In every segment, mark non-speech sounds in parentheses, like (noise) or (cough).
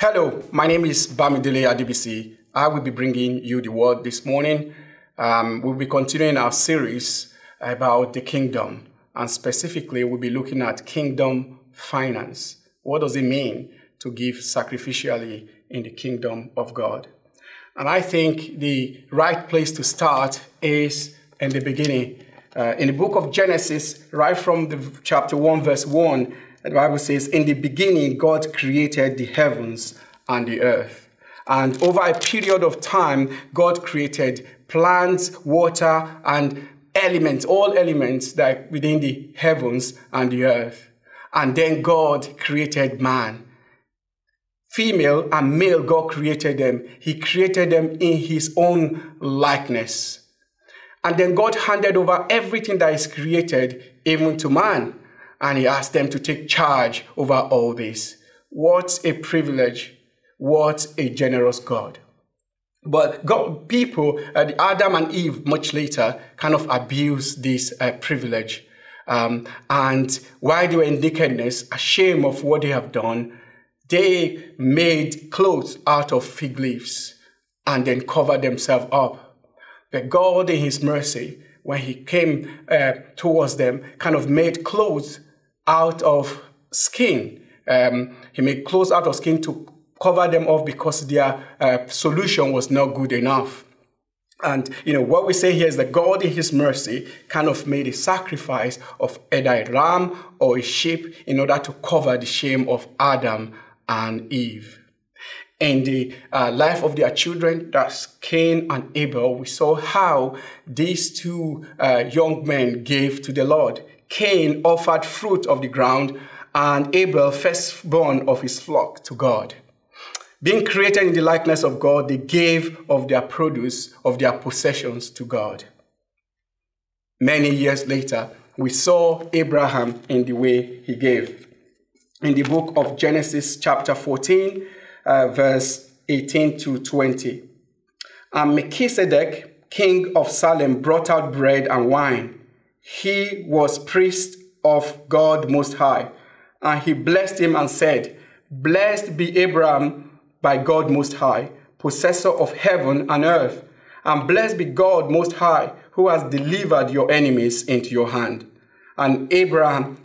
Hello, my name is Bamidele Adibisi. I will be bringing you the word this morning. Um, we'll be continuing our series about the kingdom, and specifically, we'll be looking at kingdom finance. What does it mean to give sacrificially in the kingdom of God? And I think the right place to start is in the beginning. Uh, in the book of Genesis, right from the chapter 1, verse 1, the Bible says, In the beginning, God created the heavens and the earth. And over a period of time, God created plants, water, and elements, all elements that within the heavens and the earth. And then God created man. Female and male, God created them. He created them in his own likeness. And then God handed over everything that is created, even to man and he asked them to take charge over all this. What a privilege. What a generous God. But God, people, uh, Adam and Eve, much later, kind of abused this uh, privilege. Um, and while they were in nakedness, ashamed of what they have done, they made clothes out of fig leaves and then covered themselves up. But God, in His mercy, when He came uh, towards them, kind of made clothes out of skin. Um, he made clothes out of skin to cover them off because their uh, solution was not good enough. And you know what we say here is that God, in His mercy, kind of made a sacrifice of either a ram or a sheep in order to cover the shame of Adam and Eve. In the uh, life of their children, that's Cain and Abel, we saw how these two uh, young men gave to the Lord. Cain offered fruit of the ground, and Abel, firstborn of his flock, to God. Being created in the likeness of God, they gave of their produce, of their possessions to God. Many years later, we saw Abraham in the way he gave. In the book of Genesis, chapter 14, uh, verse 18 to 20. And Melchizedek, king of Salem, brought out bread and wine he was priest of God Most High. And he blessed him and said, Blessed be Abraham by God Most High, possessor of heaven and earth. And blessed be God Most High, who has delivered your enemies into your hand. And Abraham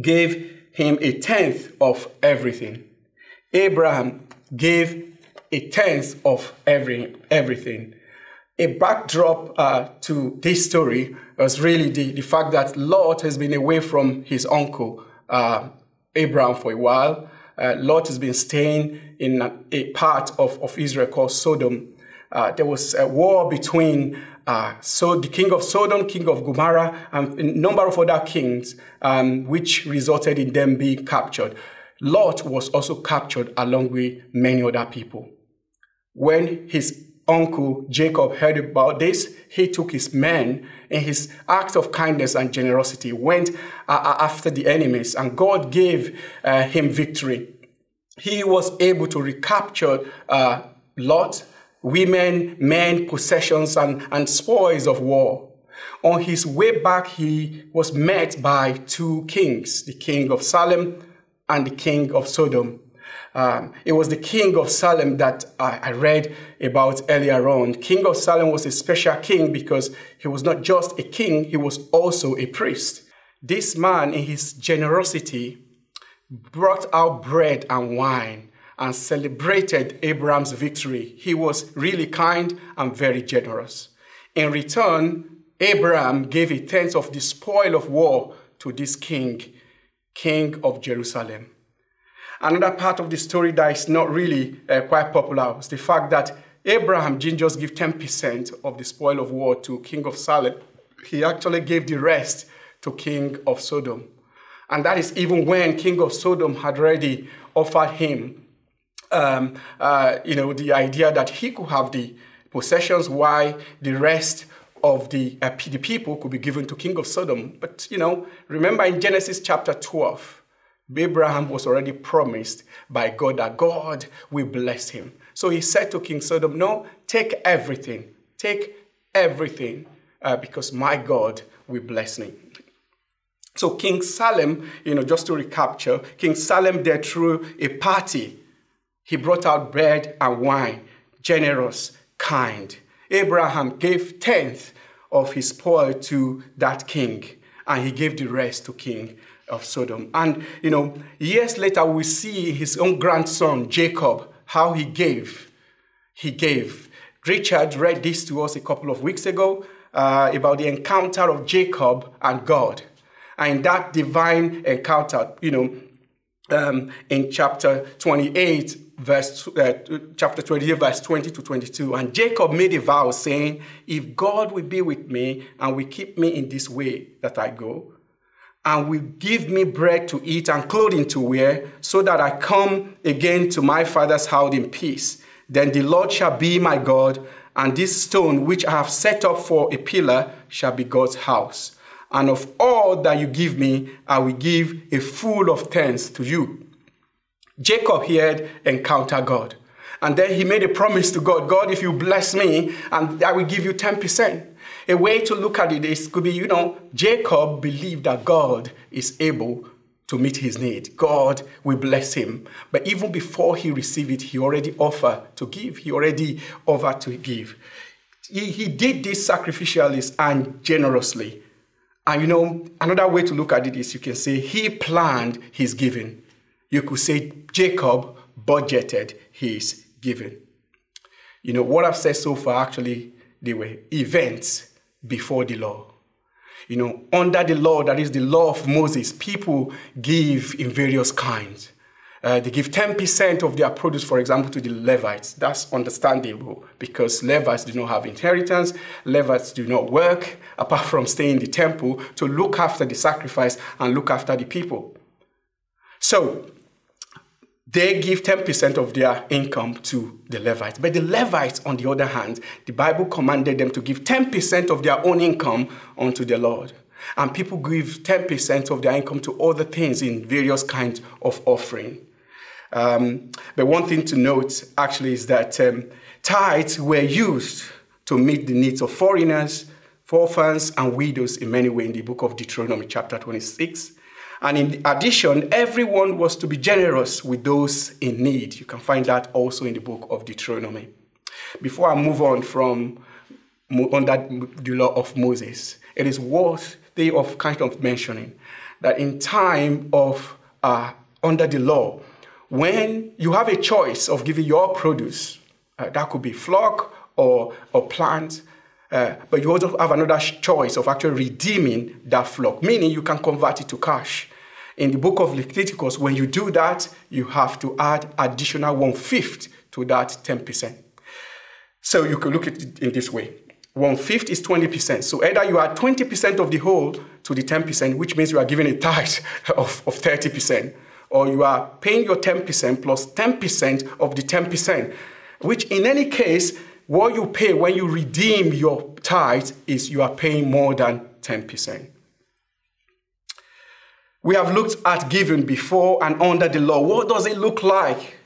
gave him a tenth of everything. Abraham gave a tenth of every, everything. A backdrop uh, to this story was really the, the fact that Lot has been away from his uncle, uh, Abraham, for a while. Uh, Lot has been staying in a, a, part of, of Israel called Sodom. Uh, there was a war between uh, so the king of Sodom, king of Gomorrah, and a number of other kings, um, which resulted in them being captured. Lot was also captured along with many other people. When his uncle Jacob heard about this, he took his men in his act of kindness and generosity, went uh, uh, after the enemies, and God gave uh, him victory. He was able to recapture uh, Lot, women, men, possessions, and, and spoils of war. On his way back, he was met by two kings the king of Salem and the king of Sodom. Um, it was the king of Salem that I, I, read about earlier on. King of Salem was a special king because he was not just a king, he was also a priest. This man, in his generosity, brought out bread and wine and celebrated Abraham's victory. He was really kind and very generous. In return, Abraham gave a tenth of the spoil of war to this king, king of Jerusalem. Another part of the story that is not really uh, quite popular is the fact that Abraham didn't just give 10% of the spoil of war to King of Salem, he actually gave the rest to King of Sodom. And that is even when King of Sodom had already offered him, um, uh, you know, the idea that he could have the possessions while the rest of the, uh, the people could be given to King of Sodom. But, you know, remember in Genesis chapter 12, Abraham was already promised by God that God will bless him. So he said to King Sodom, No, take everything. Take everything uh, because my God will bless me. So King Salem, you know, just to recapture, King Salem there threw a party He brought out bread and wine, generous, kind. Abraham gave tenth of his spoil to that king, and he gave the rest to King of Sodom. And, you know, years later, we see his own grandson, Jacob, how he gave. He gave. Richard read this to us a couple of weeks ago uh, about the encounter of Jacob and God. And that divine encounter, you know, um, in chapter 28, verse uh, chapter 28 verse 20 to 22 and jacob made a vow saying if god will be with me and will keep me in this way that i go and will give me bread to eat and clothing to wear so that i come again to my father's house in peace then the lord shall be my god and this stone which i have set up for a pillar shall be god's house and of all that you give me i will give a full of thanks to you Jacob here encountered God. And then he made a promise to God God, if you bless me, and I will give you 10%. A way to look at it is could be, you know, Jacob believed that God is able to meet his need. God will bless him. But even before he received it, he already offered to give. He already offered to give. He, he did this sacrificially and generously. And you know, another way to look at it is you can say he planned his giving. You could say Jacob budgeted his giving. You know, what I've said so far actually, they were events before the law. You know, under the law, that is the law of Moses, people give in various kinds. Uh, they give 10% of their produce, for example, to the Levites. That's understandable because Levites do not have inheritance. Levites do not work (laughs) apart from staying in the temple to look after the sacrifice and look after the people. So, they give 10% of their income to the Levites. But the Levites, on the other hand, the Bible commanded them to give 10% of their own income unto the Lord. And people give 10% of their income to other things in various kinds of offering. Um, but one thing to note actually is that um, tithes were used to meet the needs of foreigners, orphans, and widows in many ways in the book of Deuteronomy, chapter 26. And in addition, everyone was to be generous with those in need. You can find that also in the book of Deuteronomy. Before I move on from under the law of Moses, it is worth worthy of kind of mentioning that in time of uh, under the law, when you have a choice of giving your produce, uh, that could be flock or, or plant, uh, but you also have another choice of actually redeeming that flock, meaning you can convert it to cash. In the book of Leviticus, when you do that, you have to add additional one fifth to that 10%. So you can look at it in this way. One fifth is 20%. So either you add 20% of the whole to the 10%, which means you are giving a tithe (laughs) of, of 30%, or you are paying your 10% plus 10% of the 10%, which in any case, what you pay when you redeem your tithe is you are paying more than 10%. We have looked at giving before and under the law. What does it look like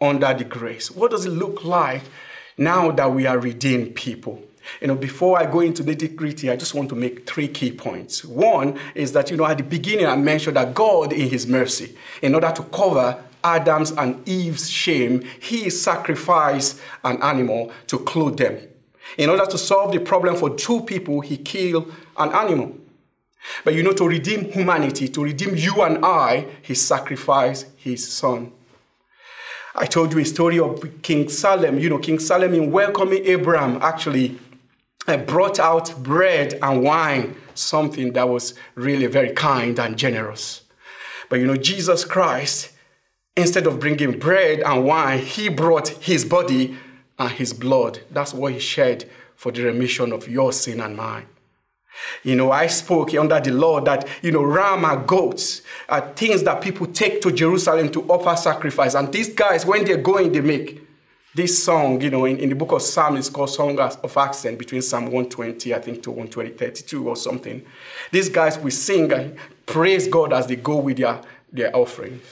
under the grace? What does it look like now that we are redeemed people? You know, before I go into the nitty I just want to make three key points. One is that, you know, at the beginning I mentioned that God, in His mercy, in order to cover Adam's and Eve's shame, He sacrificed an animal to clothe them. In order to solve the problem for two people, He killed an animal. But you know, to redeem humanity, to redeem you and I, he sacrificed his son. I told you a story of King Salem. You know, King Salem, in welcoming Abraham, actually brought out bread and wine, something that was really very kind and generous. But you know, Jesus Christ, instead of bringing bread and wine, he brought his body and his blood. That's what he shed for the remission of your sin and mine. You know, I spoke under the law that, you know, ram and goats are things that people take to Jerusalem to offer sacrifice. And these guys, when they're going, they make this song, you know, in, in the book of Psalms, it's called Song of Ascent between Psalm 120, I think, to 120, 32 or something. These guys will sing and praise God as they go with their, their offerings.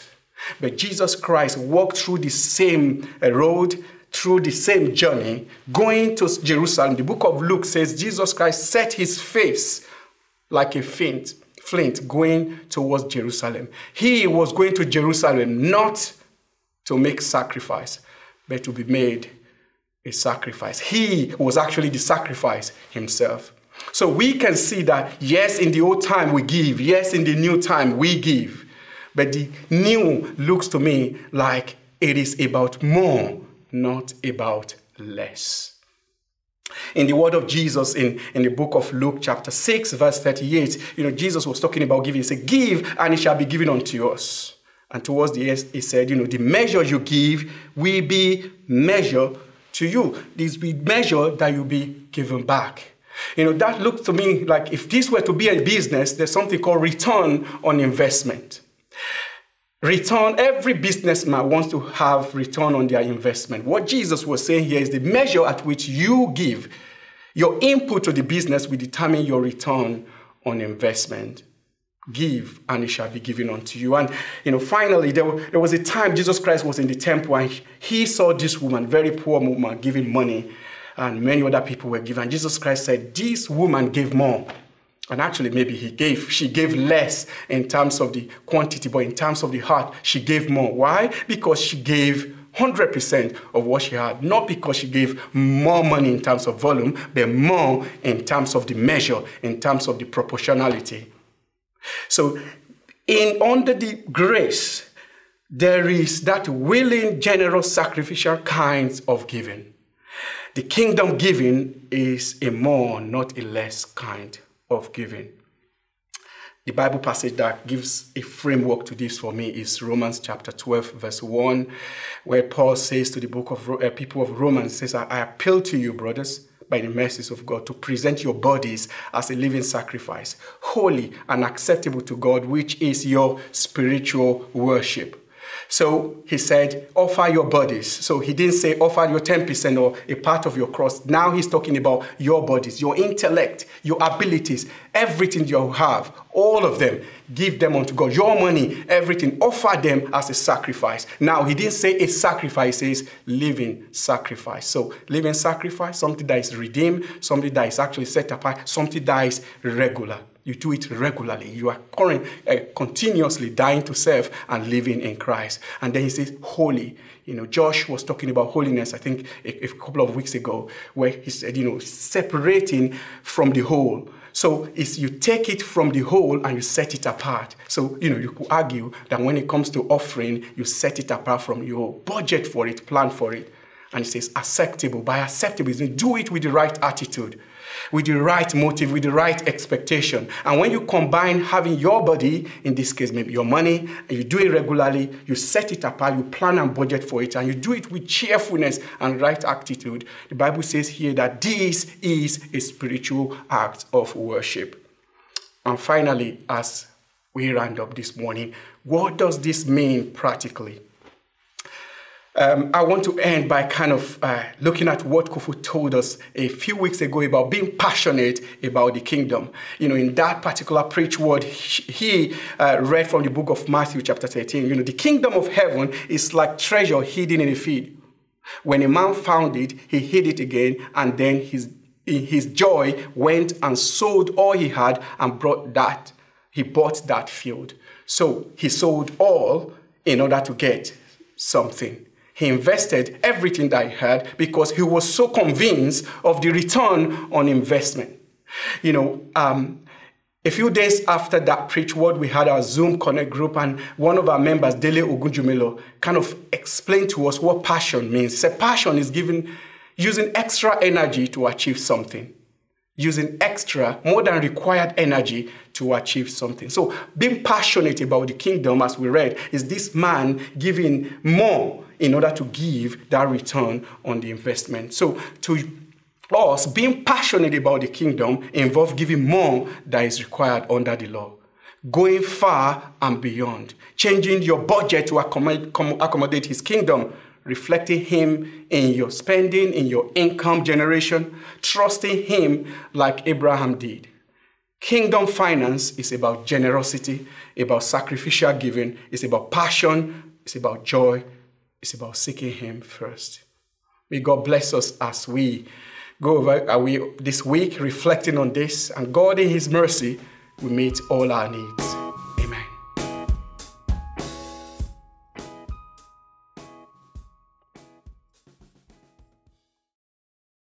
But Jesus Christ walked through the same uh, road through the same journey, going to Jerusalem, the book of Luke says Jesus Christ set his face like a flint, flint going towards Jerusalem. He was going to Jerusalem not to make sacrifice, but to be made a sacrifice. He was actually the sacrifice himself. So we can see that, yes, in the old time we give, yes, in the new time we give. But the new looks to me like it is about more, not about less. In the word of Jesus in, in the book of Luke, chapter 6, verse 38, you know, Jesus was talking about giving. He said, Give, and it shall be given unto us. And towards the end, he said, You know, the measure you give will be measured to you. This will be measure that you'll be given back. You know, that looks to me like if this were to be a business, there's something called return on investment. Return, every businessman wants to have return on their investment. What Jesus was saying here is the measure at which you give, your input to the business will determine your return on investment. Give, and it shall be given unto you. And, you know, finally, there, there was a time Jesus Christ was in the temple and he saw this woman, very poor woman, giving money, and many other people were given. Jesus Christ said, This woman gave more and actually, maybe he gave, she gave less in terms of the quantity, but in terms of the heart, she gave more. Why? Because she gave 100% of what she had, not because she gave more money in terms of volume, but more in terms of the measure, in terms of the proportionality. So, in under the grace, there is that willing, generous, sacrificial kinds of giving. The kingdom giving is a more, not a less kind of giving. The Bible passage that gives a framework to this for me is Romans chapter 12, verse 1, where Paul says to the book of uh, people of Romans, says, I appeal to you, brothers, by the mercies of God, to present your bodies as a living sacrifice, holy and acceptable to God, which is your spiritual worship. So he said, offer your bodies. So he didn't say offer your 10% or a part of your cross. Now he's talking about your bodies, your intellect, your abilities, everything you have, all of them. Give them unto God. Your money, everything. Offer them as a sacrifice. Now he didn't say a sacrifice, he says living sacrifice. So living sacrifice, something that is redeemed, something that is actually set apart, something that is regular. You do it regularly. You are current, uh, continuously dying to self and living in Christ. And then he says, holy. You know, Josh was talking about holiness, I think, a, a couple of weeks ago, where he said, you know, separating from the whole. So it's you take it from the whole and you set it apart. So, you know, you could argue that when it comes to offering, you set it apart from your budget for it, plan for it. And it says acceptable. By acceptable, do it with the right attitude with the right motive, with the right expectation. And when you combine having your body, in this case, maybe your money, and you do it regularly, you set it apart, you plan and budget for it, and you do it with cheerfulness and right attitude, the Bible says here that this is a spiritual act of worship. And finally, as we round up this morning, what does this mean practically? Um, I want to end by kind of uh, looking at what Kofu told us a few weeks ago about being passionate about the kingdom. You know, in that particular preach word, he uh, read from the book of Matthew, chapter 13. You know, the kingdom of heaven is like treasure hidden in a field. When a man found it, he hid it again, and then his, in his joy went and sold all he had and brought that. He bought that field. So he sold all in order to get something. He invested everything that he had because he was so convinced of the return on investment. You know, um, a few days after that preach word, we had our Zoom Connect group, and one of our members, Dele Ogunjumelo, kind of explained to us what passion means. He said, Passion is giving, using extra energy to achieve something, using extra, more than required energy to achieve something. So, being passionate about the kingdom, as we read, is this man giving more in order to give that return on the investment. So, to us, being passionate about the kingdom involves giving more than is required under the law, going far and beyond, changing your budget to accommodate his kingdom, reflecting him in your spending, in your income generation, trusting him like Abraham did. Kingdom finance is about generosity, about sacrificial giving, it's about passion, it's about joy, it's about seeking Him first. May God bless us as we go over uh, we, this week reflecting on this, and God, in His mercy, will meet all our needs.